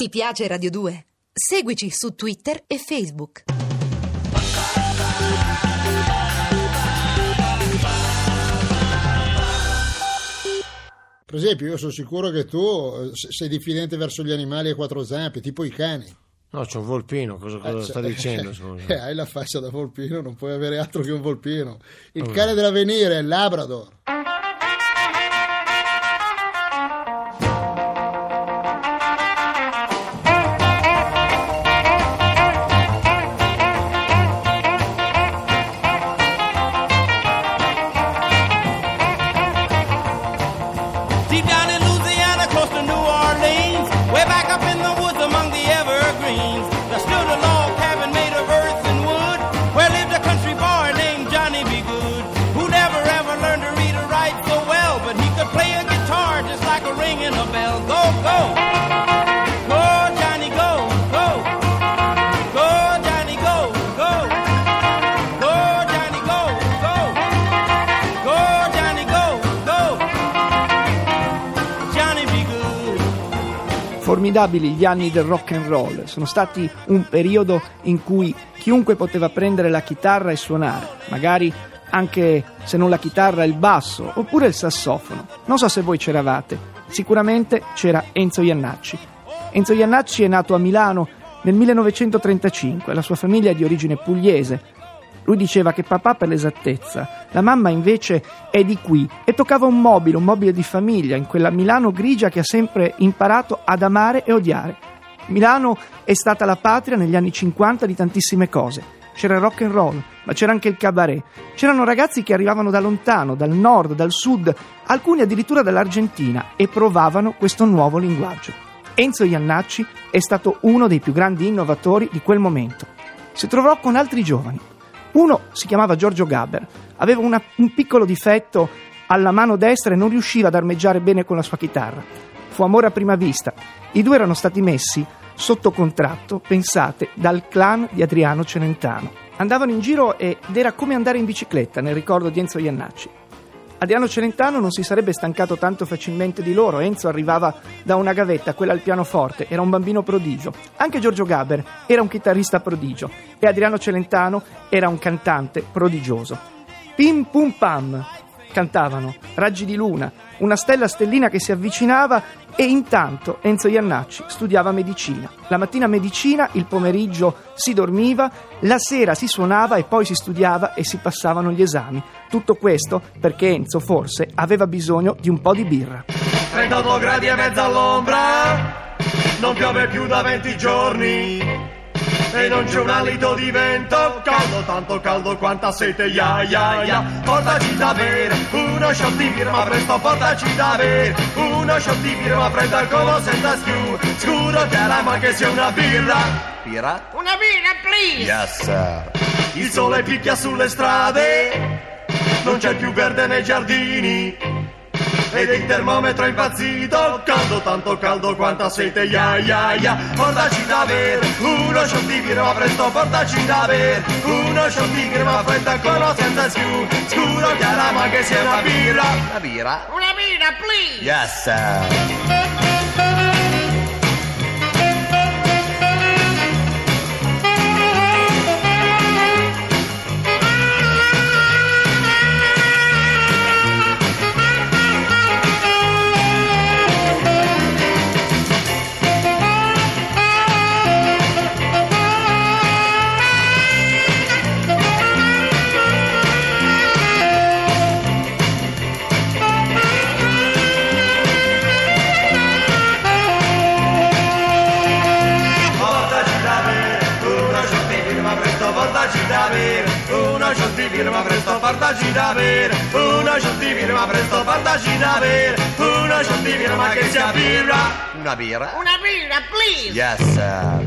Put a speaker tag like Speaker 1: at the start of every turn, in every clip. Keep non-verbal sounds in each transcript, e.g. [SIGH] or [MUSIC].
Speaker 1: Ti piace Radio 2? Seguici su Twitter e Facebook.
Speaker 2: Per esempio, io sono sicuro che tu eh, se- sei diffidente verso gli animali a quattro zampe, tipo i cani.
Speaker 3: No, c'è un volpino, cosa, cosa
Speaker 2: Eh,
Speaker 3: sta dicendo? scusa? [LAUGHS]
Speaker 2: Eh, hai la faccia da volpino, non puoi avere altro che un volpino. Il cane dell'avvenire è il Labrador.
Speaker 4: Bell. Go, go! Go, Johnny, go, go! Go, Johnny, go, go! Go, Johnny, go, go!
Speaker 5: Formidabili gli anni del rock and roll, sono stati un periodo in cui chiunque poteva prendere la chitarra e suonare, magari anche se non la chitarra, il basso oppure il sassofono. Non so se voi c'eravate, sicuramente c'era Enzo Iannacci. Enzo Iannacci è nato a Milano nel 1935, la sua famiglia è di origine pugliese. Lui diceva che papà per l'esattezza, la mamma invece è di qui e toccava un mobile, un mobile di famiglia, in quella Milano grigia che ha sempre imparato ad amare e odiare. Milano è stata la patria negli anni 50 di tantissime cose. C'era il rock and roll, ma c'era anche il cabaret. C'erano ragazzi che arrivavano da lontano, dal nord, dal sud, alcuni addirittura dall'Argentina e provavano questo nuovo linguaggio. Enzo Iannacci è stato uno dei più grandi innovatori di quel momento. Si trovò con altri giovani. Uno si chiamava Giorgio Gaber, aveva una- un piccolo difetto alla mano destra e non riusciva ad armeggiare bene con la sua chitarra. Fu amore a prima vista. I due erano stati messi sotto contratto, pensate, dal clan di Adriano Celentano. Andavano in giro ed era come andare in bicicletta nel ricordo di Enzo Iannacci. Adriano Celentano non si sarebbe stancato tanto facilmente di loro. Enzo arrivava da una gavetta, quella al pianoforte, era un bambino prodigio. Anche Giorgio Gaber era un chitarrista prodigio e Adriano Celentano era un cantante prodigioso. Pim pum pam cantavano, raggi di luna, una stella stellina che si avvicinava e intanto Enzo Iannacci studiava medicina. La mattina medicina, il pomeriggio si dormiva, la sera si suonava e poi si studiava e si passavano gli esami. Tutto questo perché Enzo forse aveva bisogno di un po' di birra.
Speaker 6: 38 gradi e mezzo all'ombra, non piove più da 20 giorni. E non c'è un alito di vento, caldo, tanto caldo quanta sete, ya ya ya. Portaci da bere, uno shot di birra, presto portaci da bere. Uno shot di birra, fredda come senza più. Scuro chiara ma che sia una birra. Birra?
Speaker 4: Una birra, please!
Speaker 6: Yes sir. Il sole picchia sulle strade, non c'è più verde nei giardini. Ed il termometro è impazzito, caldo, tanto caldo quanta sete, ya ya ya. Portaci da bere, uno shot di birra, presto portaci da bere. Uno shot di birra, fredda con o senza schiù. Scuro chiara ma che sia una birra. Una birra?
Speaker 4: Una birra, please!
Speaker 6: Yes sir. Di birra, presto portaci da bere. Di birra, presto portaci da bere. Uno shot di birra, ma che sia birra. Una birra?
Speaker 4: Una birra, please!
Speaker 6: Yes, sir.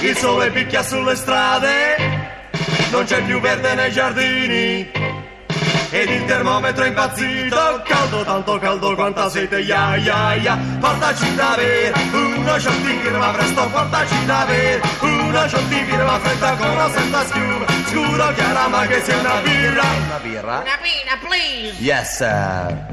Speaker 6: Il sole picchia sulle strade, non c'è più verde nei giardini. Ed il termometro è impazzito, caldo, tanto caldo quanta sete, ya ya ya. Portaci da bere, uno shot di birra, presto portaci da bere. Uno shot di birra, fredda con o senza schiuma. Scuro chiara ma che sia una birra. Una birra?
Speaker 4: Una birra, please!
Speaker 6: Yes, sir.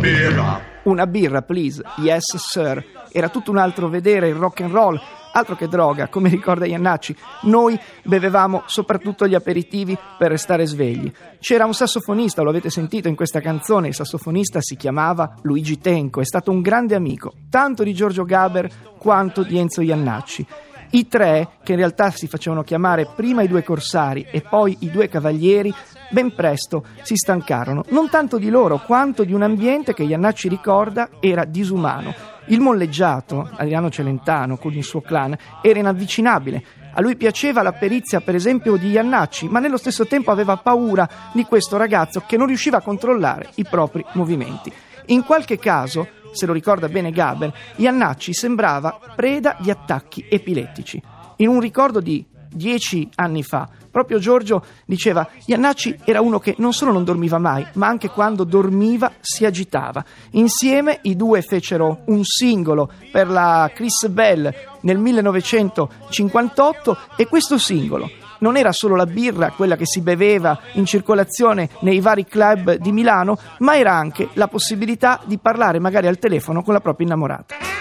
Speaker 6: Birra.
Speaker 5: Una birra, please. Yes, sir. Era tutto un altro vedere il rock and roll. Altro che droga, come ricorda Iannacci, noi bevevamo soprattutto gli aperitivi per restare svegli. C'era un sassofonista, lo avete sentito in questa canzone, il sassofonista si chiamava Luigi Tenco, è stato un grande amico, tanto di Giorgio Gaber quanto di Enzo Iannacci. I tre, che in realtà si facevano chiamare prima i due corsari e poi i due cavalieri, ben presto si stancarono, non tanto di loro quanto di un ambiente che Iannacci ricorda era disumano. Il molleggiato, Adriano Celentano, con il suo clan, era inavvicinabile. A lui piaceva la perizia, per esempio, di Iannacci, ma nello stesso tempo aveva paura di questo ragazzo che non riusciva a controllare i propri movimenti. In qualche caso, se lo ricorda bene Gaber, Iannacci sembrava preda di attacchi epilettici. In un ricordo di dieci anni fa, proprio Giorgio diceva Iannacci era uno che non solo non dormiva mai, ma anche quando dormiva si agitava. Insieme i due fecero un singolo per la Chris Bell nel 1958 e questo singolo non era solo la birra, quella che si beveva in circolazione nei vari club di Milano, ma era anche la possibilità di parlare magari al telefono con la propria innamorata.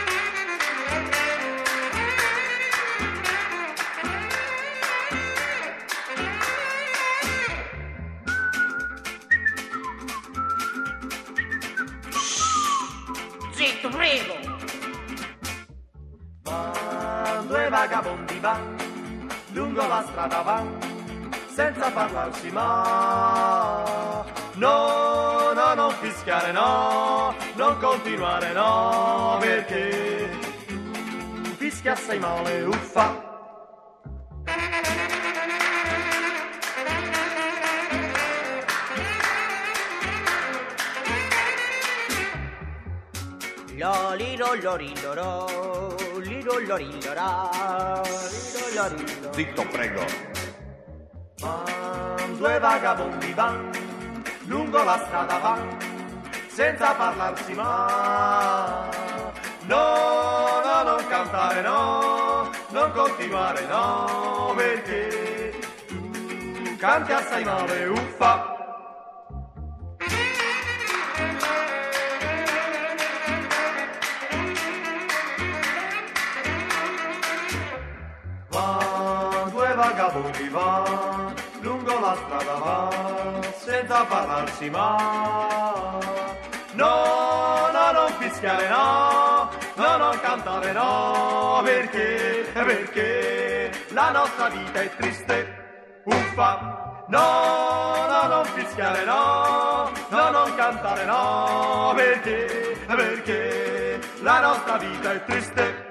Speaker 7: Prego!
Speaker 6: Van, due vagabondi van, lungo la strada van, senza parlarsi ma. No, no, non fischiare no, non continuare no, perché fischia assai male, uffa.
Speaker 7: Lo liro lo riloro, liro lo liro lo.
Speaker 6: Zitto, prego. Van, due vagabondi van, lungo la strada van, senza parlarsi ma. No, no, non cantare no, non continuare no, perché tu canti assai male, uffa. Senza parlarsi ma. No, no, non fischiare no, no, non cantare no, perché, perché la nostra vita è triste, uffa. No, no, non fischiare no, no, non cantare no, perché, perché la nostra vita è triste.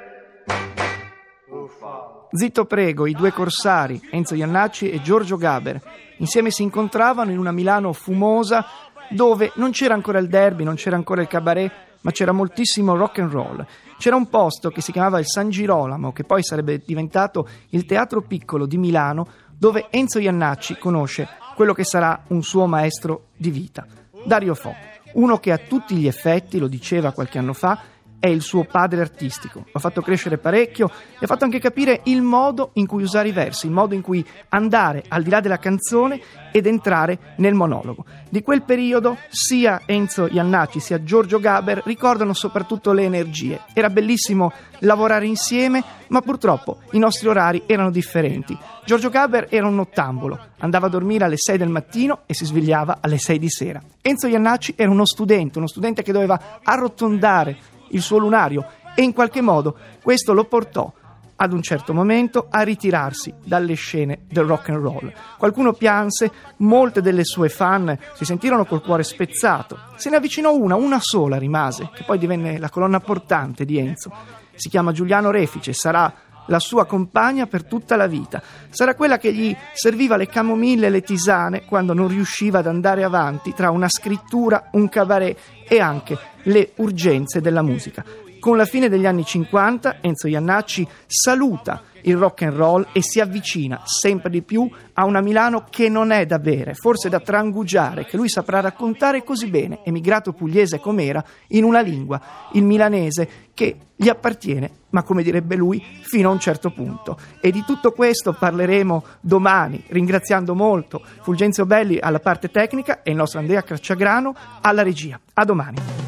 Speaker 5: Zitto prego, i due corsari, Enzo Iannacci e Giorgio Gaber, insieme si incontravano in una Milano fumosa dove non c'era ancora il derby, non c'era ancora il cabaret, ma c'era moltissimo rock and roll. C'era un posto che si chiamava il San Girolamo, che poi sarebbe diventato il Teatro Piccolo di Milano, dove Enzo Iannacci conosce quello che sarà un suo maestro di vita, Dario Fo, uno che a tutti gli effetti, lo diceva qualche anno fa, è il suo padre artistico. Lo ha fatto crescere parecchio e ha fatto anche capire il modo in cui usare i versi, il modo in cui andare al di là della canzone ed entrare nel monologo. Di quel periodo sia Enzo Iannacci sia Giorgio Gaber ricordano soprattutto le energie. Era bellissimo lavorare insieme, ma purtroppo i nostri orari erano differenti. Giorgio Gaber era un nottambolo, andava a dormire alle 6 del mattino e si svegliava alle 6 di sera. Enzo Iannacci era uno studente, uno studente che doveva arrotondare il suo lunario e in qualche modo questo lo portò ad un certo momento a ritirarsi dalle scene del rock and roll. Qualcuno pianse, molte delle sue fan si sentirono col cuore spezzato. Se ne avvicinò una, una sola rimase, che poi divenne la colonna portante di Enzo. Si chiama Giuliano Refice, sarà la sua compagna per tutta la vita. Sarà quella che gli serviva le camomille e le tisane quando non riusciva ad andare avanti tra una scrittura, un cabaret e anche le urgenze della musica. Con la fine degli anni 50 Enzo Iannacci saluta il rock and roll e si avvicina sempre di più a una Milano che non è da bere, forse da trangugiare, che lui saprà raccontare così bene, emigrato pugliese com'era, in una lingua, il milanese, che gli appartiene, ma come direbbe lui, fino a un certo punto. E di tutto questo parleremo domani, ringraziando molto Fulgenzio Belli alla parte tecnica e il nostro Andrea Cracciagrano alla regia. A domani.